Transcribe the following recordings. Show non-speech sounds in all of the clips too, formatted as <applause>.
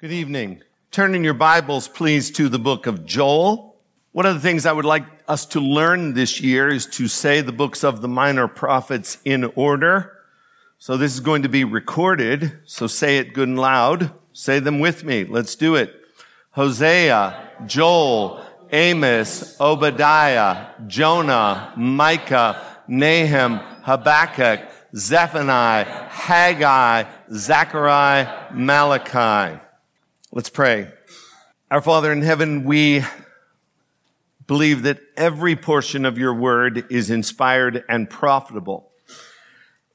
Good evening. Turn in your Bibles, please, to the book of Joel. One of the things I would like us to learn this year is to say the books of the minor prophets in order. So this is going to be recorded. So say it good and loud. Say them with me. Let's do it. Hosea, Joel, Amos, Obadiah, Jonah, Micah, Nahum, Habakkuk, Zephaniah, Haggai, Zechariah, Malachi. Let's pray. Our Father in heaven, we believe that every portion of your word is inspired and profitable.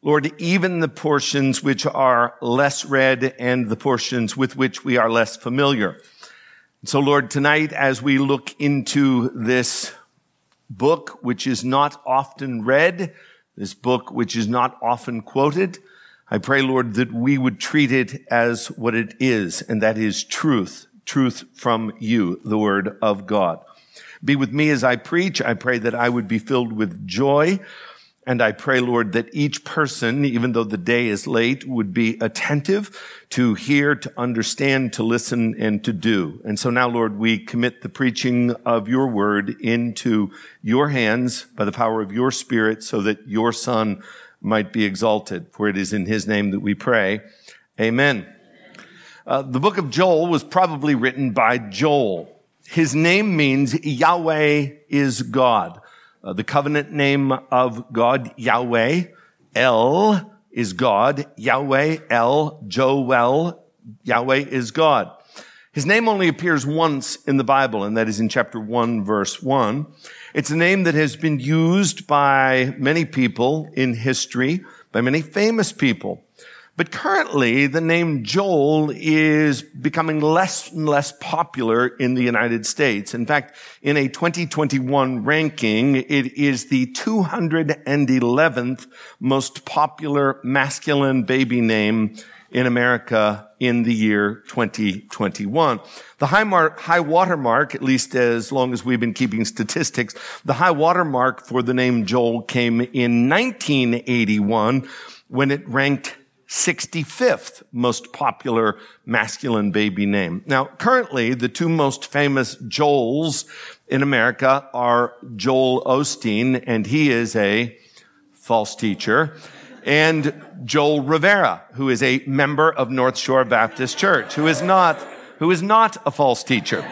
Lord, even the portions which are less read and the portions with which we are less familiar. So Lord, tonight as we look into this book, which is not often read, this book, which is not often quoted, I pray, Lord, that we would treat it as what it is, and that is truth, truth from you, the word of God. Be with me as I preach. I pray that I would be filled with joy. And I pray, Lord, that each person, even though the day is late, would be attentive to hear, to understand, to listen, and to do. And so now, Lord, we commit the preaching of your word into your hands by the power of your spirit so that your son might be exalted. For it is in his name that we pray. Amen. Uh, the book of Joel was probably written by Joel. His name means Yahweh is God. Uh, the covenant name of God, Yahweh. El is God. Yahweh, El, Joel. Yahweh is God. His name only appears once in the Bible, and that is in chapter 1, verse 1. It's a name that has been used by many people in history, by many famous people. But currently, the name Joel is becoming less and less popular in the United States. In fact, in a 2021 ranking, it is the 211th most popular masculine baby name in America in the year 2021. The high, mark, high water mark, at least as long as we've been keeping statistics, the high water mark for the name Joel came in 1981 when it ranked 65th most popular masculine baby name. Now, currently, the two most famous Joels in America are Joel Osteen, and he is a false teacher, and Joel Rivera, who is a member of North Shore Baptist Church, who is not, who is not a false teacher.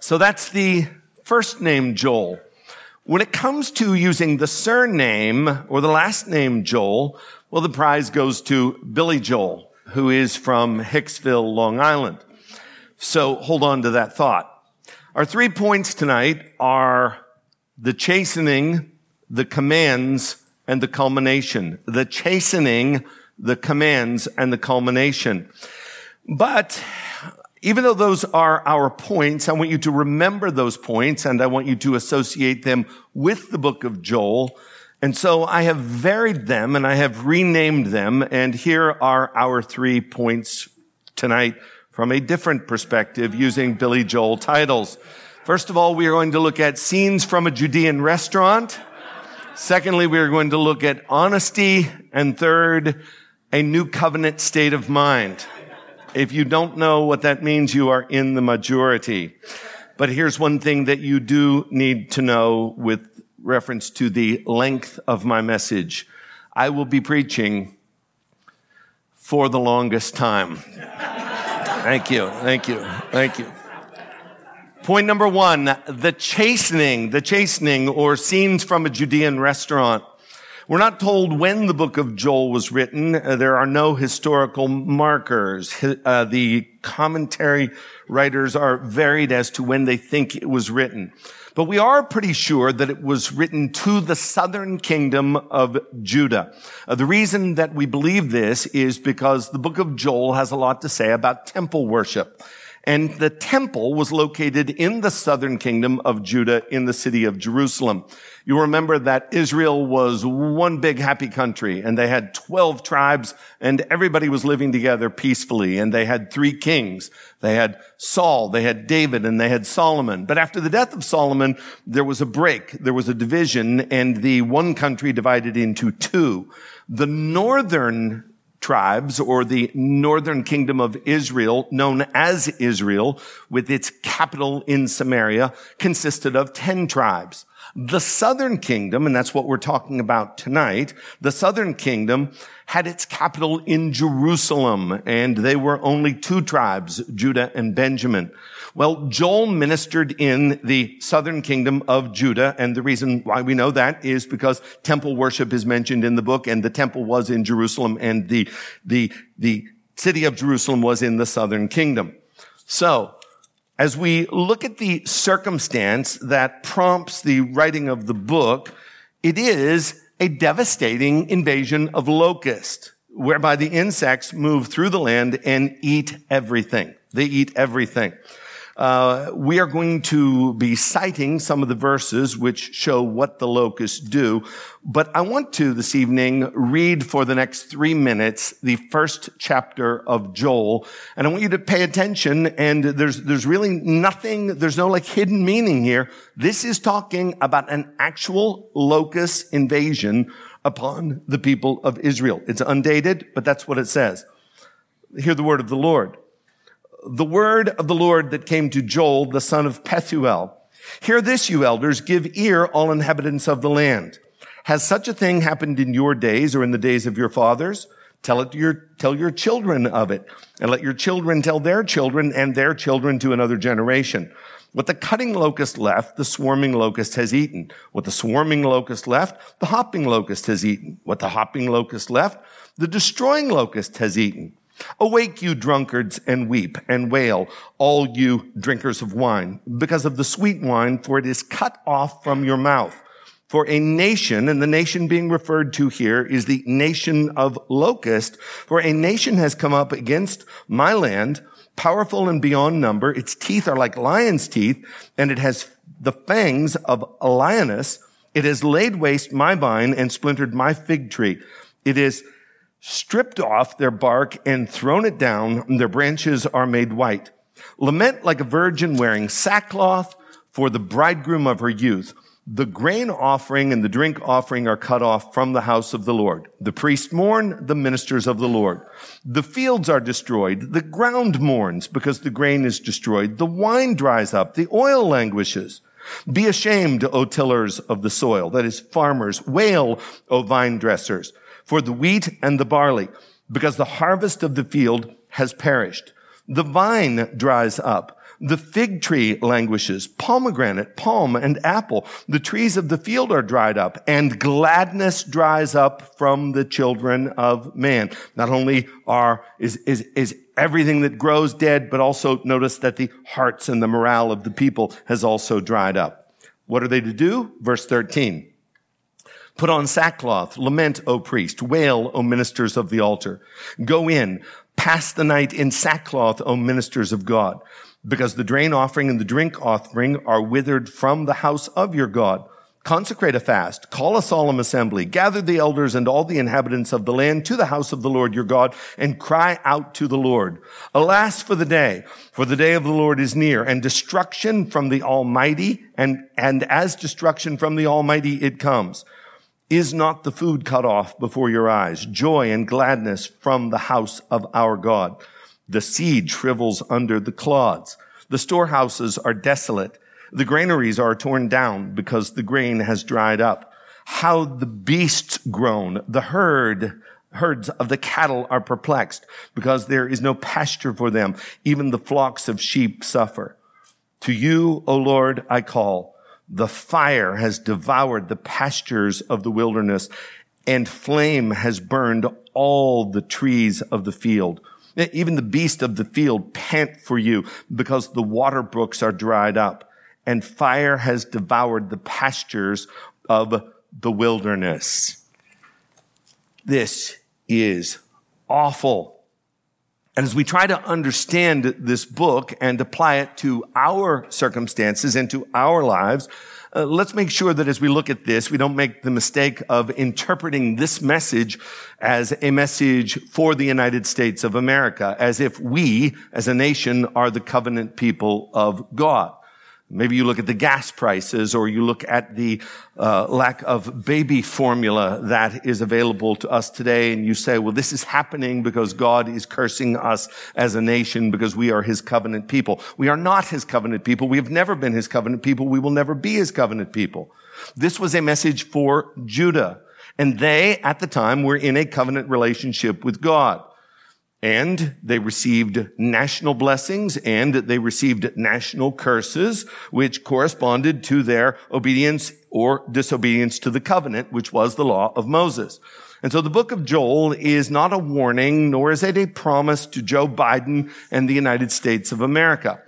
So that's the first name Joel. When it comes to using the surname or the last name Joel, well, the prize goes to Billy Joel, who is from Hicksville, Long Island. So hold on to that thought. Our three points tonight are the chastening, the commands, and the culmination. The chastening, the commands, and the culmination. But even though those are our points, I want you to remember those points and I want you to associate them with the book of Joel. And so I have varied them and I have renamed them. And here are our three points tonight from a different perspective using Billy Joel titles. First of all, we are going to look at scenes from a Judean restaurant. Secondly, we are going to look at honesty. And third, a new covenant state of mind. If you don't know what that means, you are in the majority. But here's one thing that you do need to know with reference to the length of my message. I will be preaching for the longest time. Thank you. Thank you. Thank you. Point number one, the chastening, the chastening or scenes from a Judean restaurant. We're not told when the book of Joel was written. Uh, there are no historical markers. Uh, the commentary writers are varied as to when they think it was written. But we are pretty sure that it was written to the southern kingdom of Judah. Uh, the reason that we believe this is because the book of Joel has a lot to say about temple worship. And the temple was located in the southern kingdom of Judah in the city of Jerusalem. You remember that Israel was one big happy country and they had 12 tribes and everybody was living together peacefully and they had three kings. They had Saul, they had David, and they had Solomon. But after the death of Solomon, there was a break. There was a division and the one country divided into two. The northern tribes or the northern kingdom of Israel, known as Israel, with its capital in Samaria, consisted of 10 tribes. The southern kingdom, and that's what we're talking about tonight, the southern kingdom had its capital in Jerusalem, and they were only two tribes, Judah and Benjamin. Well, Joel ministered in the southern kingdom of Judah, and the reason why we know that is because temple worship is mentioned in the book, and the temple was in Jerusalem, and the, the, the city of Jerusalem was in the southern kingdom. So, as we look at the circumstance that prompts the writing of the book, it is a devastating invasion of locusts, whereby the insects move through the land and eat everything. They eat everything. Uh, we are going to be citing some of the verses which show what the locusts do, but I want to this evening read for the next three minutes the first chapter of Joel, and I want you to pay attention. And there's there's really nothing, there's no like hidden meaning here. This is talking about an actual locust invasion upon the people of Israel. It's undated, but that's what it says. Hear the word of the Lord the word of the Lord that came to Joel, the son of Pethuel. Hear this, you elders, give ear, all inhabitants of the land. Has such a thing happened in your days or in the days of your fathers? Tell it to your, tell your children of it, and let your children tell their children and their children to another generation. What the cutting locust left, the swarming locust has eaten. What the swarming locust left, the hopping locust has eaten. What the hopping locust left, the destroying locust has eaten. Awake, you drunkards, and weep and wail, all you drinkers of wine, because of the sweet wine, for it is cut off from your mouth. For a nation, and the nation being referred to here is the nation of locust, for a nation has come up against my land, powerful and beyond number. Its teeth are like lion's teeth, and it has the fangs of a lioness. It has laid waste my vine and splintered my fig tree. It is stripped off their bark and thrown it down, their branches are made white. Lament like a virgin wearing sackcloth for the bridegroom of her youth. The grain offering and the drink offering are cut off from the house of the Lord. The priests mourn, the ministers of the Lord. The fields are destroyed. The ground mourns because the grain is destroyed. The wine dries up. The oil languishes. Be ashamed, O tillers of the soil. That is farmers. Wail, O vine dressers for the wheat and the barley, because the harvest of the field has perished. The vine dries up. The fig tree languishes, pomegranate, palm, and apple. The trees of the field are dried up, and gladness dries up from the children of man. Not only are, is, is, is everything that grows dead, but also notice that the hearts and the morale of the people has also dried up. What are they to do? Verse 13. Put on sackcloth, lament, O priest, wail, O ministers of the altar. Go in, pass the night in sackcloth, O ministers of God, because the drain offering and the drink offering are withered from the house of your God. Consecrate a fast, call a solemn assembly, gather the elders and all the inhabitants of the land to the house of the Lord your God, and cry out to the Lord. Alas for the day, for the day of the Lord is near, and destruction from the Almighty, and, and as destruction from the Almighty it comes. Is not the food cut off before your eyes? Joy and gladness from the house of our God. The seed shrivels under the clods. The storehouses are desolate. The granaries are torn down because the grain has dried up. How the beasts groan. The herd, herds of the cattle are perplexed because there is no pasture for them. Even the flocks of sheep suffer. To you, O Lord, I call. The fire has devoured the pastures of the wilderness and flame has burned all the trees of the field. Even the beast of the field pant for you because the water brooks are dried up and fire has devoured the pastures of the wilderness. This is awful. And as we try to understand this book and apply it to our circumstances and to our lives, uh, let's make sure that as we look at this, we don't make the mistake of interpreting this message as a message for the United States of America, as if we, as a nation, are the covenant people of God. Maybe you look at the gas prices or you look at the uh, lack of baby formula that is available to us today and you say, well, this is happening because God is cursing us as a nation because we are his covenant people. We are not his covenant people. We have never been his covenant people. We will never be his covenant people. This was a message for Judah. And they, at the time, were in a covenant relationship with God. And they received national blessings and they received national curses, which corresponded to their obedience or disobedience to the covenant, which was the law of Moses. And so the book of Joel is not a warning, nor is it a promise to Joe Biden and the United States of America.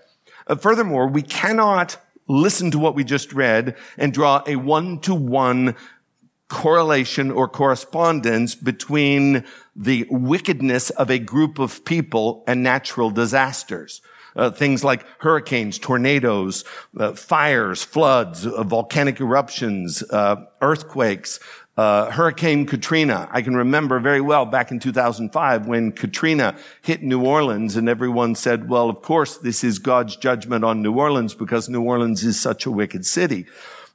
Uh, furthermore, we cannot listen to what we just read and draw a one-to-one correlation or correspondence between the wickedness of a group of people and natural disasters. Uh, things like hurricanes, tornadoes, uh, fires, floods, uh, volcanic eruptions, uh, earthquakes, uh, Hurricane Katrina. I can remember very well back in 2005 when Katrina hit New Orleans and everyone said, well, of course, this is God's judgment on New Orleans because New Orleans is such a wicked city.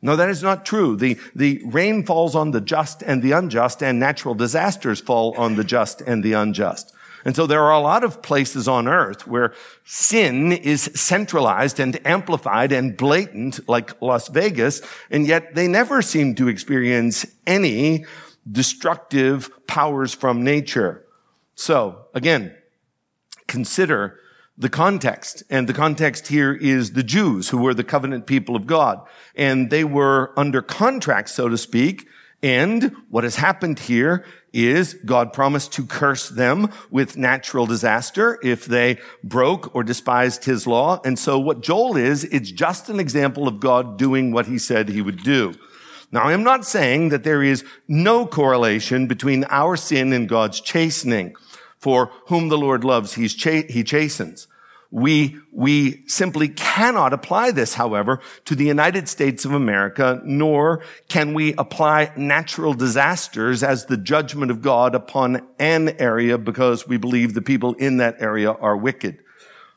No, that is not true. The, the rain falls on the just and the unjust and natural disasters fall on the just and the unjust. And so there are a lot of places on earth where sin is centralized and amplified and blatant, like Las Vegas, and yet they never seem to experience any destructive powers from nature. So again, consider the context. And the context here is the Jews who were the covenant people of God. And they were under contract, so to speak. And what has happened here is God promised to curse them with natural disaster if they broke or despised his law. And so what Joel is, it's just an example of God doing what he said he would do. Now, I am not saying that there is no correlation between our sin and God's chastening. For whom the Lord loves, he chastens. We, we simply cannot apply this, however, to the United States of America, nor can we apply natural disasters as the judgment of God upon an area because we believe the people in that area are wicked.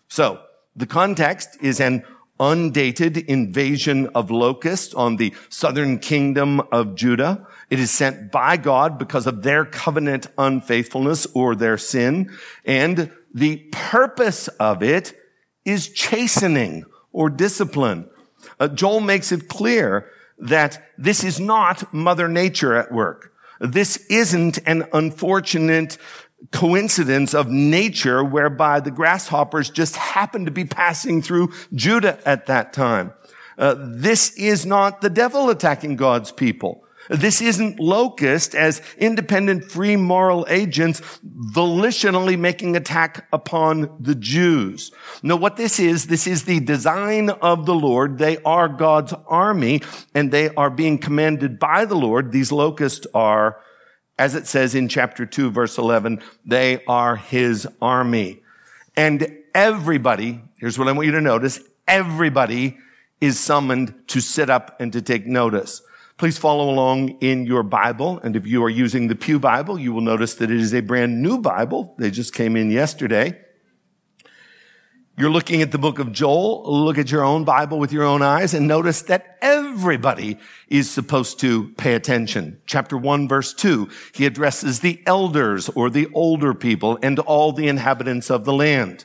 So, the context is an undated invasion of locusts on the southern kingdom of Judah. It is sent by God because of their covenant unfaithfulness or their sin. And the purpose of it is chastening or discipline. Uh, Joel makes it clear that this is not mother nature at work. This isn't an unfortunate coincidence of nature whereby the grasshoppers just happened to be passing through Judah at that time. Uh, this is not the devil attacking God's people. This isn't locust as independent free moral agents volitionally making attack upon the Jews. No, what this is, this is the design of the Lord. They are God's army and they are being commanded by the Lord. These locusts are, as it says in chapter 2 verse 11, they are his army. And everybody, here's what I want you to notice, everybody is summoned to sit up and to take notice. Please follow along in your Bible. And if you are using the Pew Bible, you will notice that it is a brand new Bible. They just came in yesterday. You're looking at the book of Joel. Look at your own Bible with your own eyes and notice that everybody is supposed to pay attention. Chapter one, verse two, he addresses the elders or the older people and all the inhabitants of the land.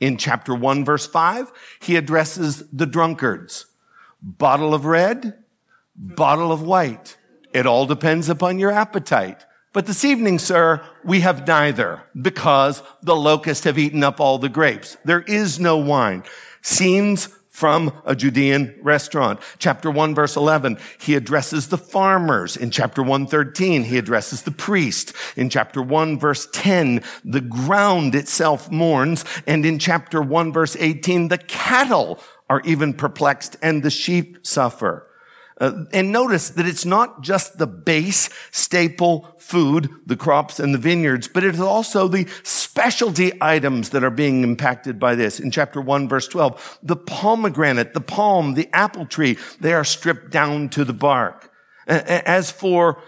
In chapter one, verse five, he addresses the drunkards. Bottle of red, bottle of white. It all depends upon your appetite. But this evening, sir, we have neither because the locusts have eaten up all the grapes. There is no wine. Scenes from a Judean restaurant. Chapter 1 verse 11, he addresses the farmers. In chapter 113, he addresses the priest. In chapter 1 verse 10, the ground itself mourns. And in chapter 1 verse 18, the cattle are even perplexed and the sheep suffer. Uh, and notice that it's not just the base staple food, the crops and the vineyards, but it is also the specialty items that are being impacted by this. In chapter 1 verse 12, the pomegranate, the palm, the apple tree, they are stripped down to the bark. As for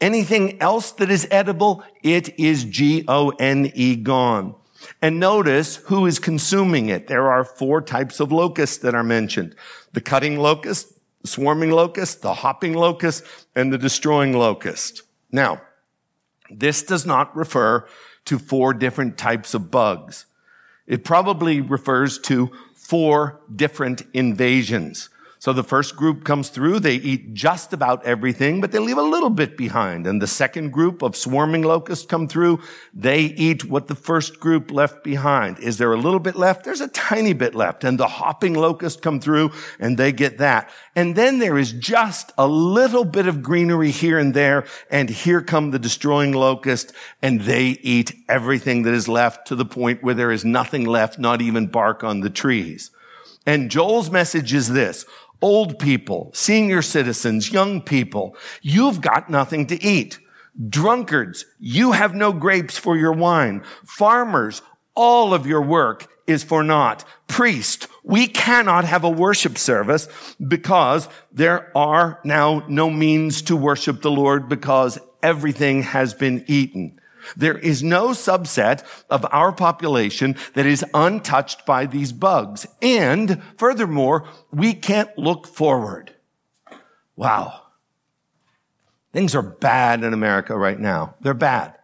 anything else that is edible, it is G-O-N-E gone. And notice who is consuming it. There are four types of locusts that are mentioned. The cutting locust, the swarming locust, the hopping locust, and the destroying locust. Now, this does not refer to four different types of bugs. It probably refers to four different invasions. So the first group comes through, they eat just about everything, but they leave a little bit behind. And the second group of swarming locusts come through, they eat what the first group left behind. Is there a little bit left? There's a tiny bit left. And the hopping locusts come through and they get that. And then there is just a little bit of greenery here and there. And here come the destroying locust and they eat everything that is left to the point where there is nothing left, not even bark on the trees. And Joel's message is this old people, senior citizens, young people, you've got nothing to eat. Drunkards, you have no grapes for your wine. Farmers, all of your work is for naught. Priest, we cannot have a worship service because there are now no means to worship the Lord because everything has been eaten. There is no subset of our population that is untouched by these bugs. And furthermore, we can't look forward. Wow. Things are bad in America right now. They're bad.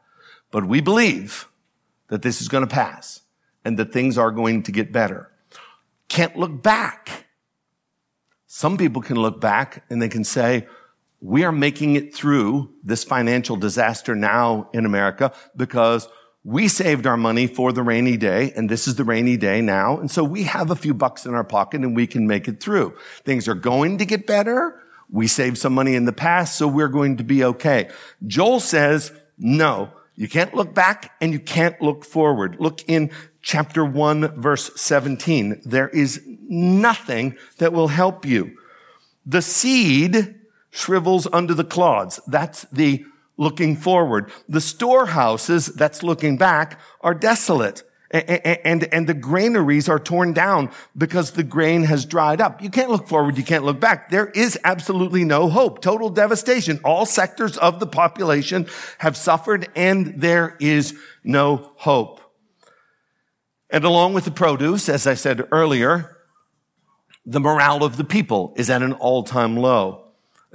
But we believe that this is going to pass and that things are going to get better. Can't look back. Some people can look back and they can say, we are making it through this financial disaster now in America because we saved our money for the rainy day and this is the rainy day now. And so we have a few bucks in our pocket and we can make it through. Things are going to get better. We saved some money in the past, so we're going to be okay. Joel says, no, you can't look back and you can't look forward. Look in chapter one, verse 17. There is nothing that will help you. The seed shrivels under the clods. That's the looking forward. The storehouses, that's looking back, are desolate. And, and, and the granaries are torn down because the grain has dried up. You can't look forward. You can't look back. There is absolutely no hope. Total devastation. All sectors of the population have suffered and there is no hope. And along with the produce, as I said earlier, the morale of the people is at an all-time low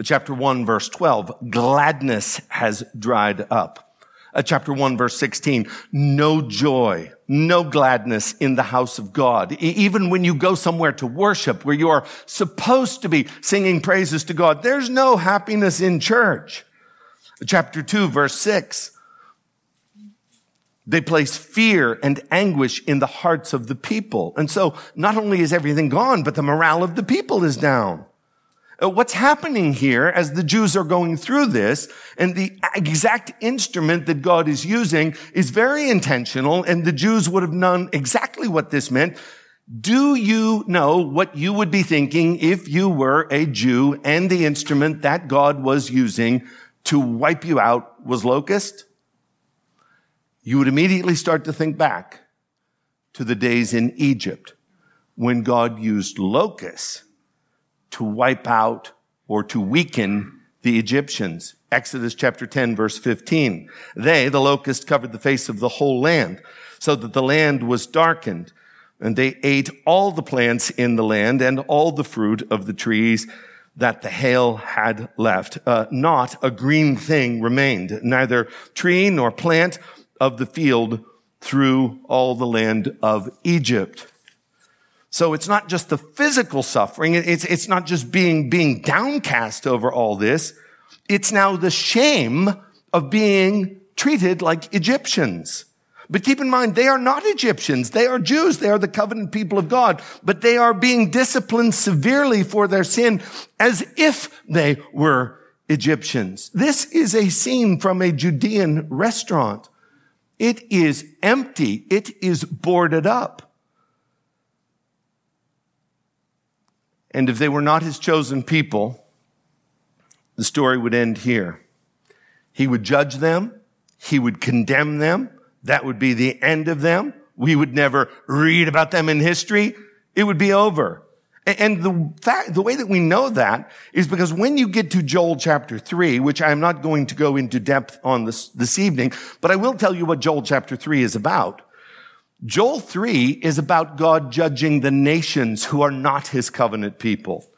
chapter 1 verse 12, gladness has dried up. Uh, chapter 1 verse 16, no joy, no gladness in the house of God. Even when you go somewhere to worship where you are supposed to be singing praises to God, there's no happiness in church. Chapter 2 verse 6, they place fear and anguish in the hearts of the people. And so not only is everything gone, but the morale of the people is down. Uh, what's happening here as the Jews are going through this and the exact instrument that God is using is very intentional and the Jews would have known exactly what this meant. Do you know what you would be thinking if you were a Jew and the instrument that God was using to wipe you out was locust? You would immediately start to think back to the days in Egypt when God used locusts to wipe out or to weaken the Egyptians. Exodus chapter 10 verse 15. They, the locust, covered the face of the whole land so that the land was darkened and they ate all the plants in the land and all the fruit of the trees that the hail had left. Uh, not a green thing remained, neither tree nor plant of the field through all the land of Egypt. So it's not just the physical suffering. It's, it's not just being, being downcast over all this. It's now the shame of being treated like Egyptians. But keep in mind, they are not Egyptians. They are Jews. They are the covenant people of God, but they are being disciplined severely for their sin as if they were Egyptians. This is a scene from a Judean restaurant. It is empty. It is boarded up. And if they were not his chosen people, the story would end here. He would judge them. He would condemn them. That would be the end of them. We would never read about them in history. It would be over. And the fact, the way that we know that is because when you get to Joel chapter three, which I'm not going to go into depth on this, this evening, but I will tell you what Joel chapter three is about. Joel 3 is about God judging the nations who are not his covenant people.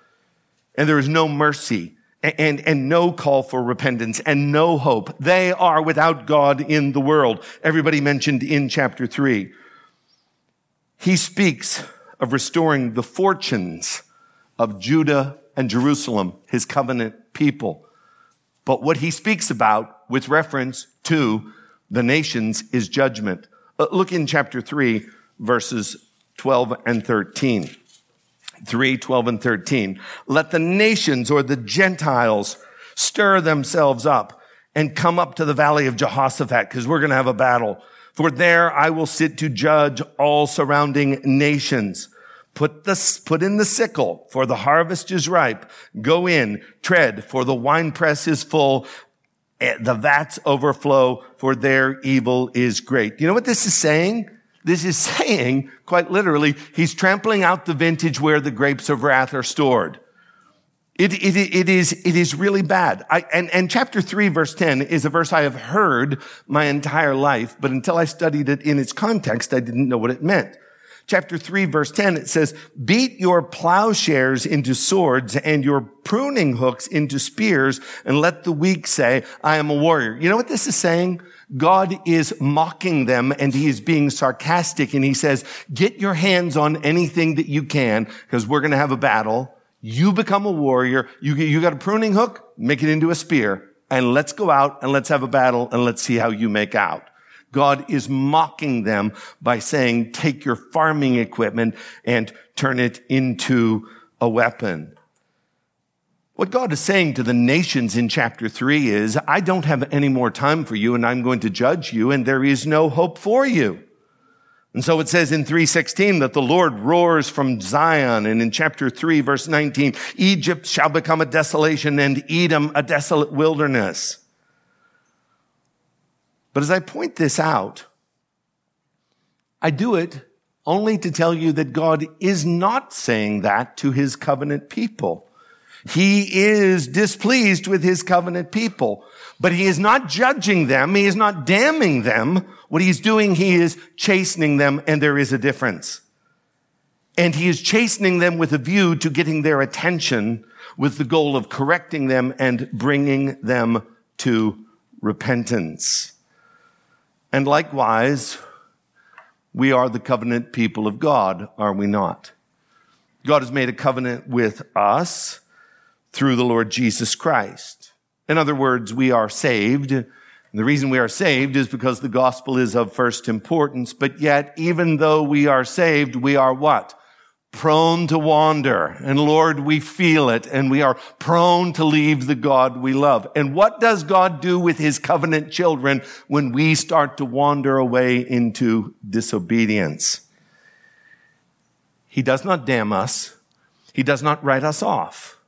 And there is no mercy and, and no call for repentance and no hope. They are without God in the world. Everybody mentioned in chapter 3. He speaks of restoring the fortunes of Judah and Jerusalem, his covenant people. But what he speaks about with reference to the nations is judgment. Uh, look in chapter 3, verses 12 and 13. 3, 12 and 13. Let the nations or the Gentiles stir themselves up and come up to the valley of Jehoshaphat because we're going to have a battle. For there I will sit to judge all surrounding nations. Put the, put in the sickle, for the harvest is ripe. Go in, tread, for the winepress is full. Eh, the vats overflow, for their evil is great. You know what this is saying? This is <laughs> saying, quite literally, he's trampling out the vintage where the grapes of wrath are stored. It, it, it, is, it is really bad. I, and, and chapter 3, verse 10 is a verse I have heard my entire life, but until I studied it in its context, I didn't know what it meant chapter 3 verse 10, it says, beat your plowshares into swords and your pruning hooks into spears and let the weak say, I am a warrior. You know what this is saying? God is mocking them and he is being sarcastic and he says, get your hands on anything that you can because we're going to have a battle. You become a warrior. You, you got a pruning hook, make it into a spear and let's go out and let's have a battle and let's see how you make out. God is mocking them by saying, take your farming equipment and turn it into a weapon. What God is saying to the nations in chapter three is, I don't have any more time for you and I'm going to judge you and there is no hope for you. And so it says in 316 that the Lord roars from Zion. And in chapter 3, verse 19, Egypt shall become a desolation and Edom a desolate wilderness. But as I point this out, I do it only to tell you that God is not saying that to his covenant people. He is displeased with his covenant people, but he is not judging them. He is not damning them. What he's doing, he is chastening them, and there is a difference. And he is chastening them with a view to getting their attention with the goal of correcting them and bringing them to repentance. And likewise, we are the covenant people of God, are we not? God has made a covenant with us through the Lord Jesus Christ. In other words, we are saved. And the reason we are saved is because the gospel is of first importance. But yet, even though we are saved, we are what? Prone to wander. And Lord, we feel it and we are prone to leave the God we love. And what does God do with his covenant children when we start to wander away into disobedience? He does not damn us. He does not write us off.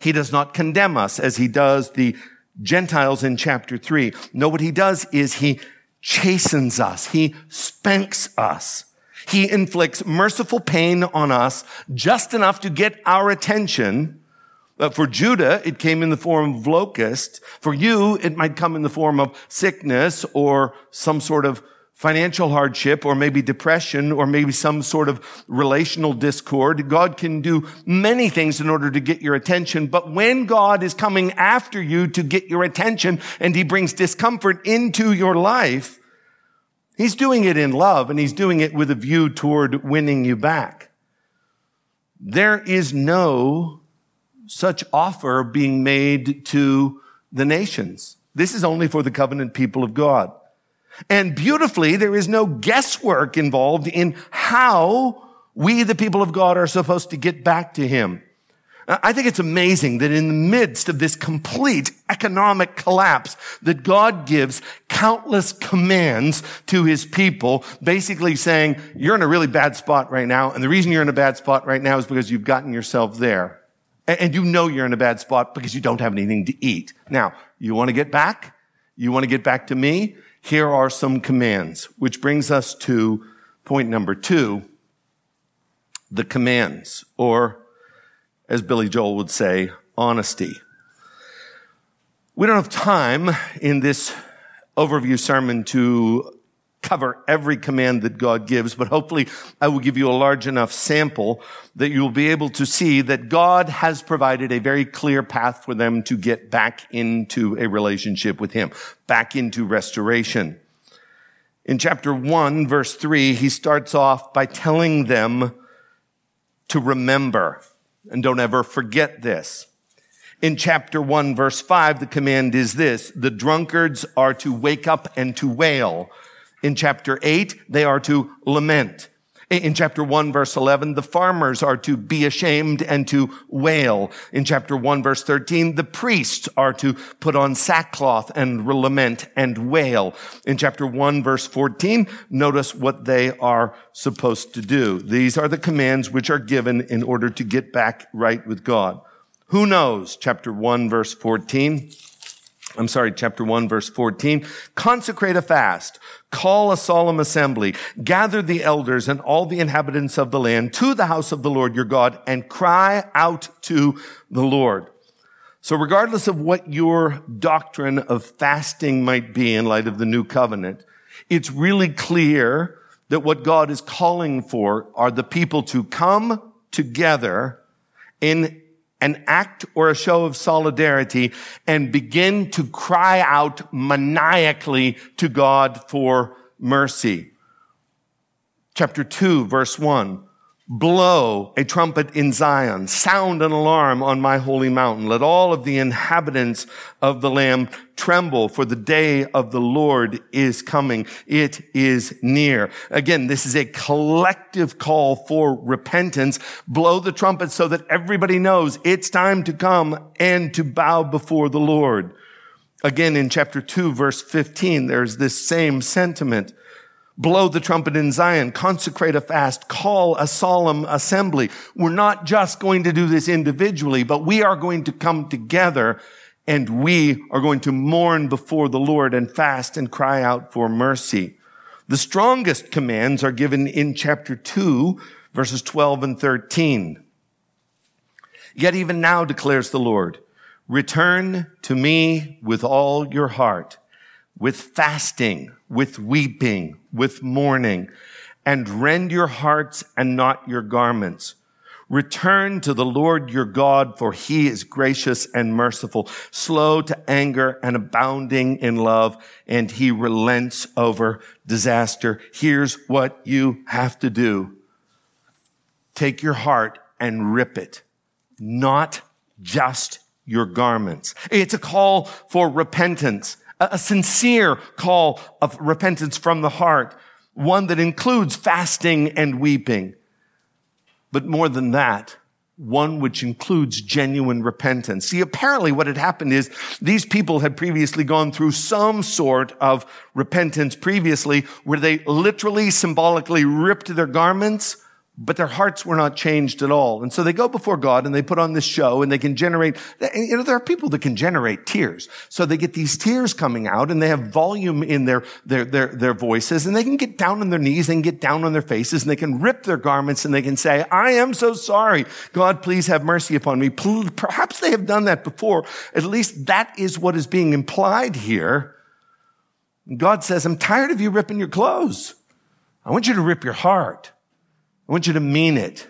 He does not condemn us as he does the Gentiles in chapter three. No, what he does is he chastens us. He spanks us. He inflicts merciful pain on us just enough to get our attention. For Judah, it came in the form of locust. For you, it might come in the form of sickness or some sort of financial hardship or maybe depression or maybe some sort of relational discord. God can do many things in order to get your attention. But when God is coming after you to get your attention and he brings discomfort into your life, He's doing it in love and he's doing it with a view toward winning you back. There is no such offer being made to the nations. This is only for the covenant people of God. And beautifully, there is no guesswork involved in how we, the people of God, are supposed to get back to him. I think it's amazing that in the midst of this complete economic collapse that God gives countless commands to his people, basically saying, you're in a really bad spot right now. And the reason you're in a bad spot right now is because you've gotten yourself there. And you know you're in a bad spot because you don't have anything to eat. Now, you want to get back? You want to get back to me? Here are some commands, which brings us to point number two, the commands or as Billy Joel would say, honesty. We don't have time in this overview sermon to cover every command that God gives, but hopefully I will give you a large enough sample that you'll be able to see that God has provided a very clear path for them to get back into a relationship with Him, back into restoration. In chapter 1, verse 3, he starts off by telling them to remember and don't ever forget this. In chapter 1, verse 5, the command is this the drunkards are to wake up and to wail. In chapter 8, they are to lament. In chapter 1 verse 11, the farmers are to be ashamed and to wail. In chapter 1 verse 13, the priests are to put on sackcloth and lament and wail. In chapter 1 verse 14, notice what they are supposed to do. These are the commands which are given in order to get back right with God. Who knows? Chapter 1 verse 14. I'm sorry, chapter 1 verse 14. Consecrate a fast. Call a solemn assembly. Gather the elders and all the inhabitants of the land to the house of the Lord your God and cry out to the Lord. So regardless of what your doctrine of fasting might be in light of the new covenant, it's really clear that what God is calling for are the people to come together in an act or a show of solidarity and begin to cry out maniacally to God for mercy. Chapter 2, verse 1 blow a trumpet in Zion, sound an alarm on my holy mountain. Let all of the inhabitants of the land tremble for the day of the Lord is coming. It is near. Again, this is a collective call for repentance. Blow the trumpet so that everybody knows it's time to come and to bow before the Lord. Again, in chapter 2, verse 15, there's this same sentiment blow the trumpet in Zion, consecrate a fast, call a solemn assembly. We're not just going to do this individually, but we are going to come together and we are going to mourn before the Lord and fast and cry out for mercy. The strongest commands are given in chapter 2, verses 12 and 13. Yet even now declares the Lord, return to me with all your heart, with fasting, with weeping, with mourning, and rend your hearts and not your garments. Return to the Lord your God, for he is gracious and merciful, slow to anger and abounding in love, and he relents over disaster. Here's what you have to do. Take your heart and rip it, not just your garments. It's a call for repentance a sincere call of repentance from the heart, one that includes fasting and weeping. But more than that, one which includes genuine repentance. See, apparently what had happened is these people had previously gone through some sort of repentance previously where they literally symbolically ripped their garments but their hearts were not changed at all. And so they go before God and they put on this show and they can generate, you know, there are people that can generate tears. So they get these tears coming out and they have volume in their, their, their, their voices and they can get down on their knees, can get down on their faces and they can rip their garments and they can say, I am so sorry. God, please have mercy upon me. Perhaps they have done that before. At least that is what is being implied here. God says, I'm tired of you ripping your clothes. I want you to rip your heart. I want you to mean it.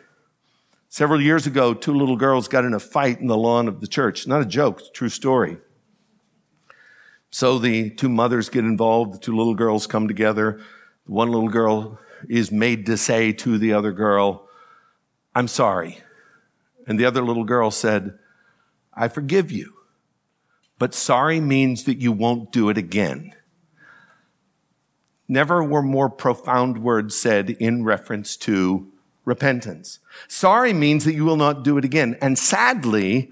Several years ago, two little girls got in a fight in the lawn of the church. Not a joke, true story. So the two mothers get involved. The two little girls come together. One little girl is made to say to the other girl, I'm sorry. And the other little girl said, I forgive you. But sorry means that you won't do it again. Never were more profound words said in reference to repentance. Sorry means that you will not do it again. And sadly,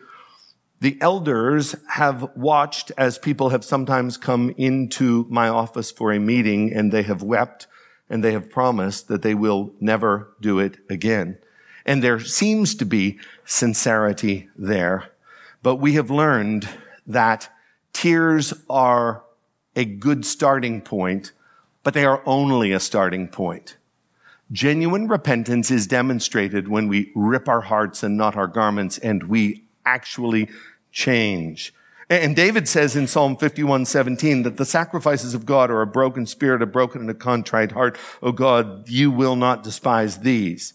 the elders have watched as people have sometimes come into my office for a meeting and they have wept and they have promised that they will never do it again. And there seems to be sincerity there. But we have learned that tears are a good starting point, but they are only a starting point. Genuine repentance is demonstrated when we rip our hearts and not our garments and we actually change. And David says in Psalm 51, 17 that the sacrifices of God are a broken spirit, a broken and a contrite heart. Oh God, you will not despise these.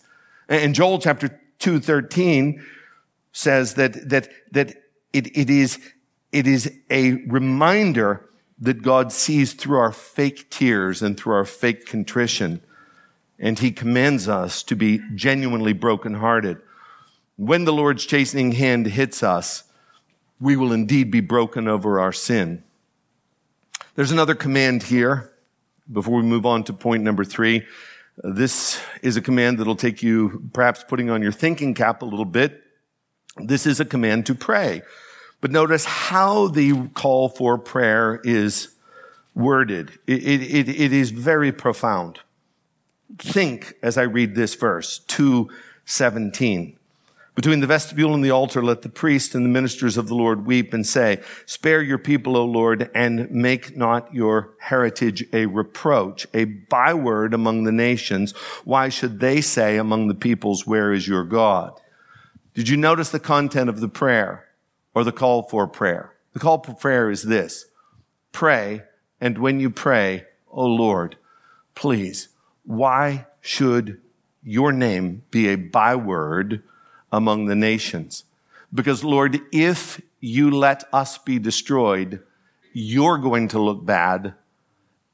And Joel chapter 2, 13 says that, that, that it, it is, it is a reminder that God sees through our fake tears and through our fake contrition. And he commands us to be genuinely brokenhearted. When the Lord's chastening hand hits us, we will indeed be broken over our sin. There's another command here before we move on to point number three. This is a command that'll take you perhaps putting on your thinking cap a little bit. This is a command to pray. But notice how the call for prayer is worded. It, it, it is very profound. Think as I read this verse, 217. Between the vestibule and the altar, let the priest and the ministers of the Lord weep and say, spare your people, O Lord, and make not your heritage a reproach, a byword among the nations. Why should they say among the peoples, where is your God? Did you notice the content of the prayer or the call for prayer? The call for prayer is this. Pray, and when you pray, O Lord, please, why should your name be a byword among the nations. Because Lord, if you let us be destroyed, you're going to look bad.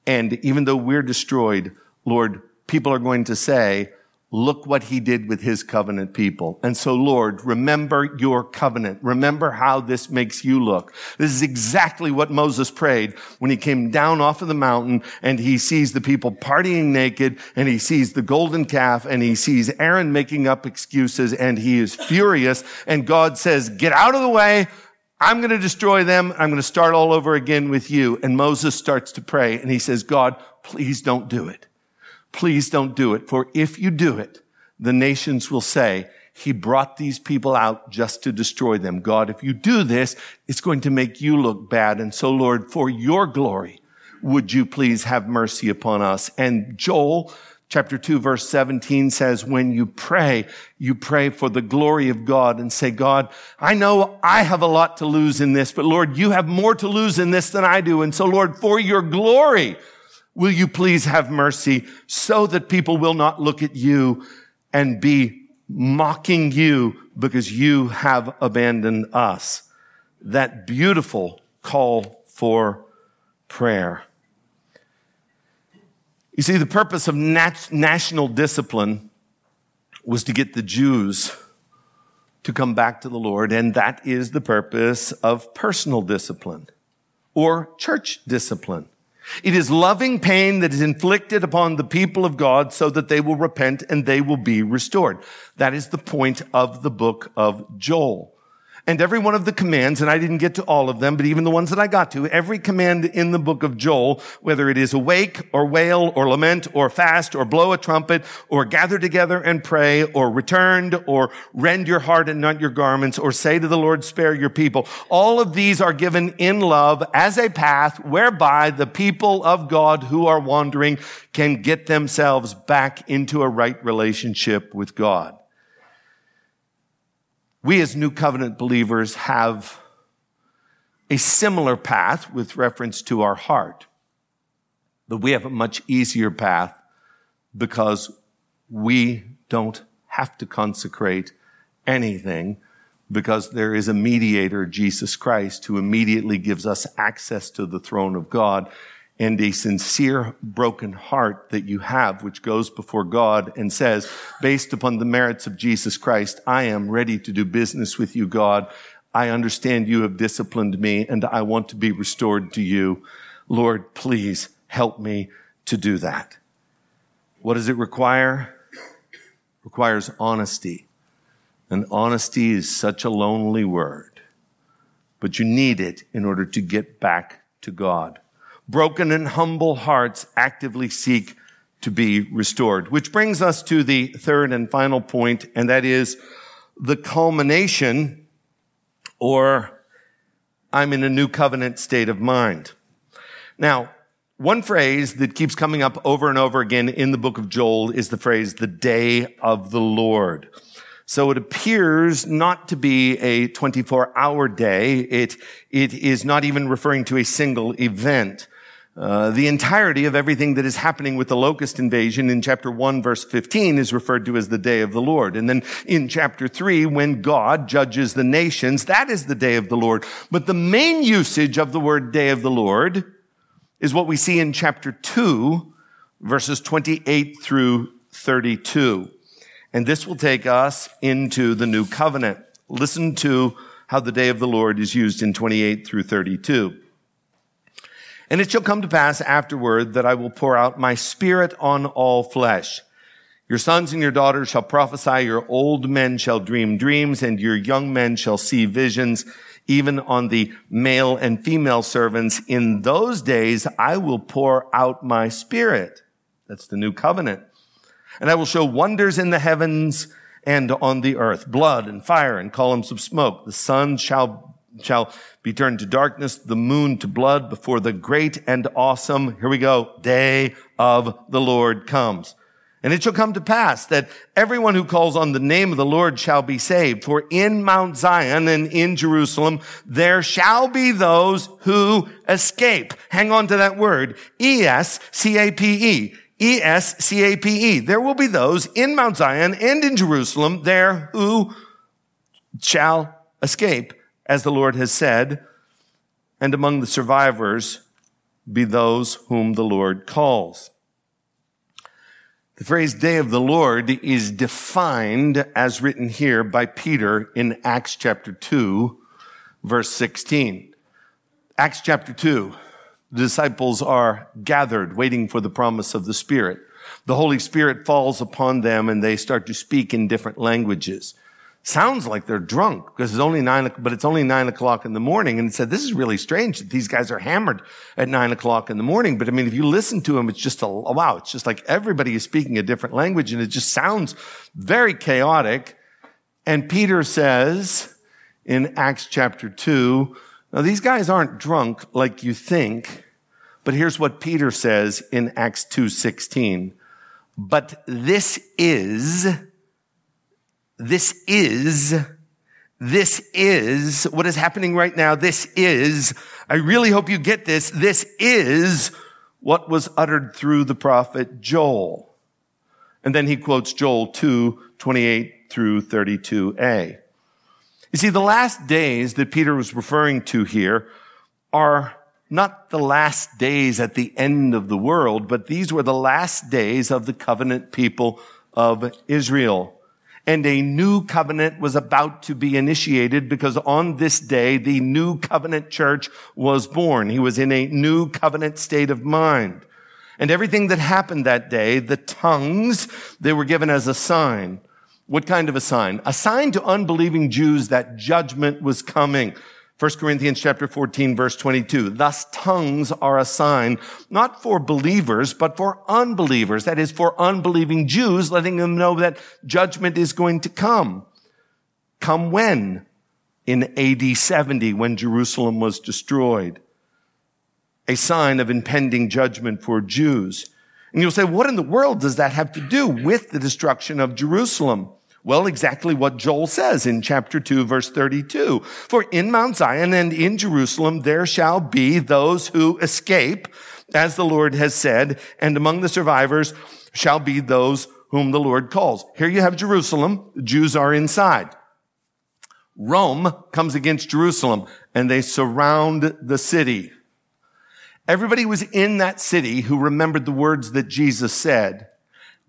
And even though we're destroyed, Lord, people are going to say, Look what he did with his covenant people. And so, Lord, remember your covenant. Remember how this makes you look. This is exactly what Moses prayed when he came down off of the mountain and he sees the people partying naked and he sees the golden calf and he sees Aaron making up excuses and he is furious. And God says, get out of the way. I'm going to destroy them. I'm going to start all over again with you. And Moses starts to pray and he says, God, please don't do it. Please don't do it. For if you do it, the nations will say, he brought these people out just to destroy them. God, if you do this, it's going to make you look bad. And so, Lord, for your glory, would you please have mercy upon us? And Joel chapter 2 verse 17 says, when you pray, you pray for the glory of God and say, God, I know I have a lot to lose in this, but Lord, you have more to lose in this than I do. And so, Lord, for your glory, Will you please have mercy so that people will not look at you and be mocking you because you have abandoned us? That beautiful call for prayer. You see, the purpose of nat- national discipline was to get the Jews to come back to the Lord, and that is the purpose of personal discipline or church discipline. It is loving pain that is inflicted upon the people of God so that they will repent and they will be restored. That is the point of the book of Joel. And every one of the commands, and I didn't get to all of them, but even the ones that I got to, every command in the book of Joel, whether it is awake or wail or lament or fast or blow a trumpet or gather together and pray or returned or rend your heart and not your garments or say to the Lord, spare your people. All of these are given in love as a path whereby the people of God who are wandering can get themselves back into a right relationship with God. We as New Covenant believers have a similar path with reference to our heart, but we have a much easier path because we don't have to consecrate anything because there is a mediator, Jesus Christ, who immediately gives us access to the throne of God and a sincere broken heart that you have, which goes before God and says, based upon the merits of Jesus Christ, I am ready to do business with you, God. I understand you have disciplined me and I want to be restored to you. Lord, please help me to do that. What does it require? It requires honesty. And honesty is such a lonely word, but you need it in order to get back to God broken and humble hearts actively seek to be restored. Which brings us to the third and final point, and that is the culmination or I'm in a new covenant state of mind. Now, one phrase that keeps coming up over and over again in the book of Joel is the phrase, the day of the Lord. So it appears not to be a 24 hour day. It, it is not even referring to a single event. Uh, the entirety of everything that is happening with the locust invasion in chapter 1 verse 15 is referred to as the day of the Lord. And then in chapter 3, when God judges the nations, that is the day of the Lord. But the main usage of the word day of the Lord is what we see in chapter 2, verses 28 through 32. And this will take us into the new covenant. Listen to how the day of the Lord is used in 28 through 32. And it shall come to pass afterward that I will pour out my spirit on all flesh. Your sons and your daughters shall prophesy, your old men shall dream dreams, and your young men shall see visions, even on the male and female servants. In those days I will pour out my spirit. That's the new covenant. And I will show wonders in the heavens and on the earth, blood and fire and columns of smoke. The sun shall, shall be turned to darkness, the moon to blood before the great and awesome, here we go, day of the Lord comes. And it shall come to pass that everyone who calls on the name of the Lord shall be saved. For in Mount Zion and in Jerusalem, there shall be those who escape. Hang on to that word. E-S-C-A-P-E. E-S-C-A-P-E. There will be those in Mount Zion and in Jerusalem there who shall escape, as the Lord has said, and among the survivors be those whom the Lord calls. The phrase day of the Lord is defined as written here by Peter in Acts chapter 2, verse 16. Acts chapter 2. The disciples are gathered waiting for the promise of the Spirit. The Holy Spirit falls upon them and they start to speak in different languages. Sounds like they're drunk because it's only nine, but it's only nine o'clock in the morning. And it said, this is really strange that these guys are hammered at nine o'clock in the morning. But I mean, if you listen to them, it's just a, wow, it's just like everybody is speaking a different language and it just sounds very chaotic. And Peter says in Acts chapter two, now, these guys aren't drunk like you think, but here's what Peter says in Acts 2:16. But this is this is this is what is happening right now. This is I really hope you get this. This is what was uttered through the prophet Joel. And then he quotes Joel 2, 28 through 32a. You see, the last days that Peter was referring to here are not the last days at the end of the world, but these were the last days of the covenant people of Israel. And a new covenant was about to be initiated because on this day, the new covenant church was born. He was in a new covenant state of mind. And everything that happened that day, the tongues, they were given as a sign. What kind of a sign? A sign to unbelieving Jews that judgment was coming. 1 Corinthians chapter 14 verse 22. Thus tongues are a sign not for believers, but for unbelievers. That is for unbelieving Jews, letting them know that judgment is going to come. Come when? In AD 70 when Jerusalem was destroyed. A sign of impending judgment for Jews. And you'll say, what in the world does that have to do with the destruction of Jerusalem? Well, exactly what Joel says in chapter 2, verse 32. For in Mount Zion and in Jerusalem there shall be those who escape, as the Lord has said, and among the survivors shall be those whom the Lord calls. Here you have Jerusalem. The Jews are inside. Rome comes against Jerusalem and they surround the city. Everybody was in that city who remembered the words that Jesus said,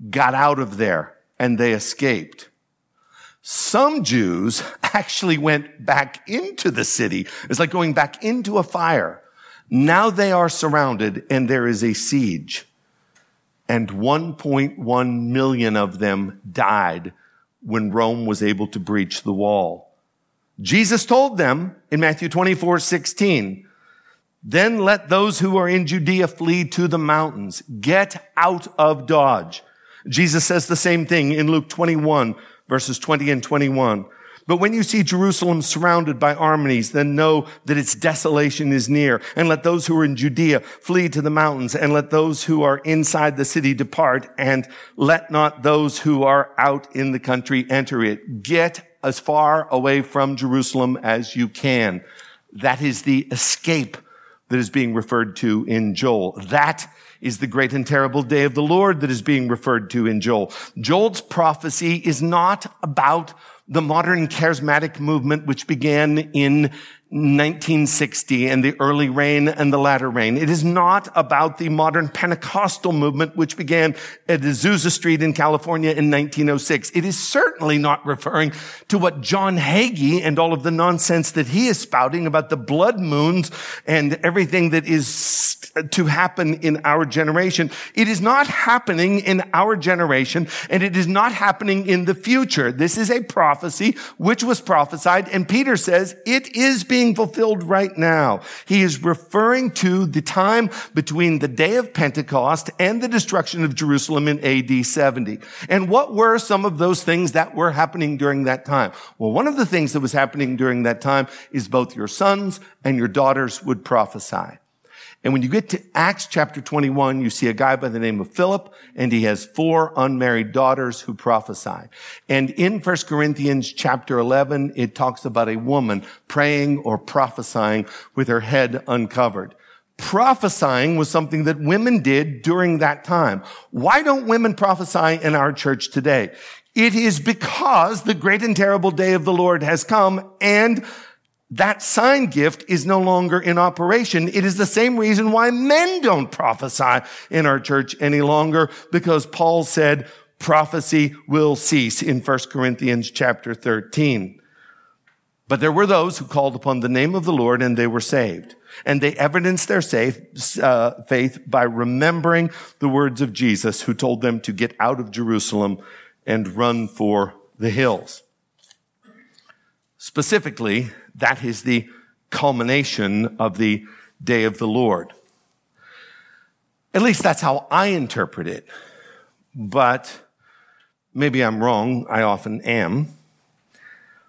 got out of there and they escaped. Some Jews <laughs> actually went back into the city. It's like going back into a fire. Now they are surrounded and there is a siege. And 1.1 million of them died when Rome was able to breach the wall. Jesus told them in Matthew 24, 16, then let those who are in Judea flee to the mountains. Get out of Dodge. Jesus says the same thing in Luke 21, verses 20 and 21. But when you see Jerusalem surrounded by armies, then know that its desolation is near. And let those who are in Judea flee to the mountains, and let those who are inside the city depart, and let not those who are out in the country enter it. Get as far away from Jerusalem as you can. That is the escape that is being referred to in Joel. That is the great and terrible day of the Lord that is being referred to in Joel. Joel's prophecy is not about the modern charismatic movement, which began in 1960 and the early rain and the latter rain. It is not about the modern Pentecostal movement, which began at Azusa Street in California in 1906. It is certainly not referring to what John Hagee and all of the nonsense that he is spouting about the blood moons and everything that is to happen in our generation. It is not happening in our generation and it is not happening in the future. This is a prophecy which was prophesied and Peter says it is being being fulfilled right now. He is referring to the time between the day of Pentecost and the destruction of Jerusalem in AD 70. And what were some of those things that were happening during that time? Well, one of the things that was happening during that time is both your sons and your daughters would prophesy. And when you get to Acts chapter 21, you see a guy by the name of Philip, and he has four unmarried daughters who prophesy. And in 1 Corinthians chapter 11, it talks about a woman praying or prophesying with her head uncovered. Prophesying was something that women did during that time. Why don't women prophesy in our church today? It is because the great and terrible day of the Lord has come and that sign gift is no longer in operation. It is the same reason why men don't prophesy in our church any longer because Paul said prophecy will cease in 1 Corinthians chapter 13. But there were those who called upon the name of the Lord and they were saved. And they evidenced their safe, uh, faith by remembering the words of Jesus who told them to get out of Jerusalem and run for the hills. Specifically, that is the culmination of the day of the Lord. At least that's how I interpret it. But maybe I'm wrong. I often am.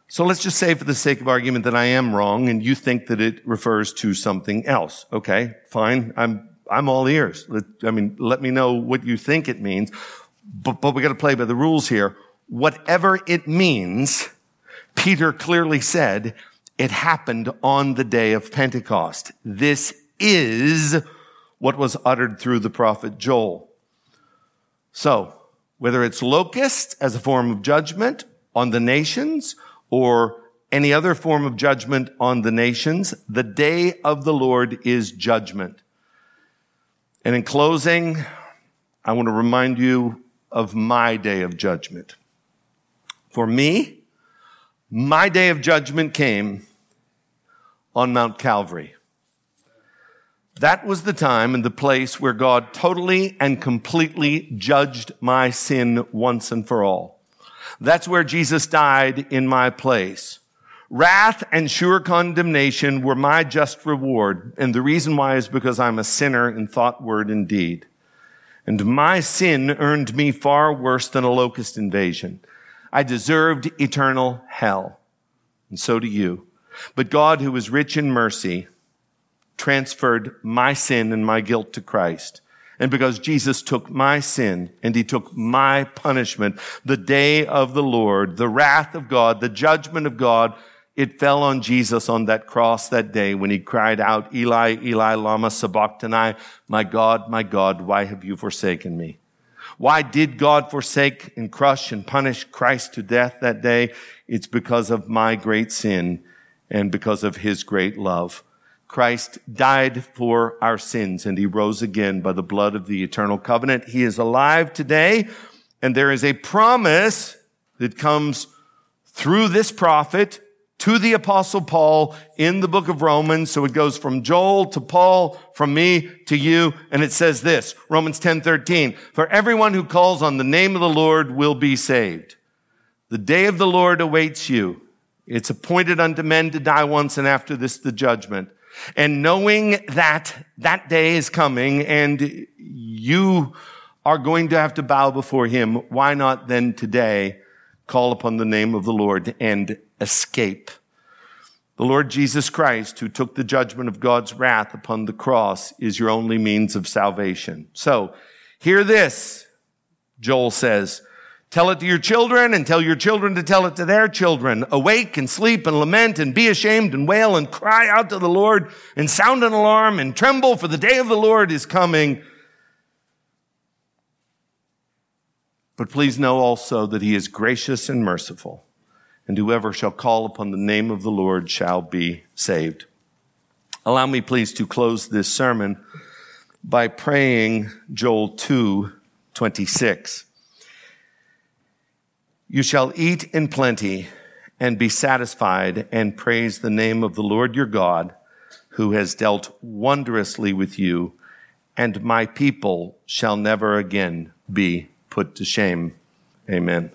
So let's just say for the sake of argument that I am wrong and you think that it refers to something else. Okay, fine. I'm, I'm all ears. I mean, let me know what you think it means. But, but we got to play by the rules here. Whatever it means, Peter clearly said it happened on the day of Pentecost. This is what was uttered through the prophet Joel. So, whether it's locust as a form of judgment on the nations or any other form of judgment on the nations, the day of the Lord is judgment. And in closing, I want to remind you of my day of judgment. For me, my day of judgment came on Mount Calvary. That was the time and the place where God totally and completely judged my sin once and for all. That's where Jesus died in my place. Wrath and sure condemnation were my just reward. And the reason why is because I'm a sinner in thought, word, and deed. And my sin earned me far worse than a locust invasion. I deserved eternal hell. And so do you. But God, who is rich in mercy, transferred my sin and my guilt to Christ. And because Jesus took my sin and he took my punishment, the day of the Lord, the wrath of God, the judgment of God, it fell on Jesus on that cross that day when he cried out, Eli, Eli, lama sabachthani, my God, my God, why have you forsaken me? Why did God forsake and crush and punish Christ to death that day? It's because of my great sin and because of his great love. Christ died for our sins and he rose again by the blood of the eternal covenant. He is alive today and there is a promise that comes through this prophet to the apostle Paul in the book of Romans. So it goes from Joel to Paul, from me to you. And it says this, Romans 10, 13, for everyone who calls on the name of the Lord will be saved. The day of the Lord awaits you. It's appointed unto men to die once and after this the judgment. And knowing that that day is coming and you are going to have to bow before him, why not then today call upon the name of the Lord and escape. The Lord Jesus Christ, who took the judgment of God's wrath upon the cross, is your only means of salvation. So, hear this, Joel says. Tell it to your children and tell your children to tell it to their children. Awake and sleep and lament and be ashamed and wail and cry out to the Lord and sound an alarm and tremble for the day of the Lord is coming. But please know also that he is gracious and merciful and whoever shall call upon the name of the Lord shall be saved. Allow me please to close this sermon by praying Joel 2, 26. You shall eat in plenty and be satisfied and praise the name of the Lord your God, who has dealt wondrously with you, and my people shall never again be put to shame. Amen.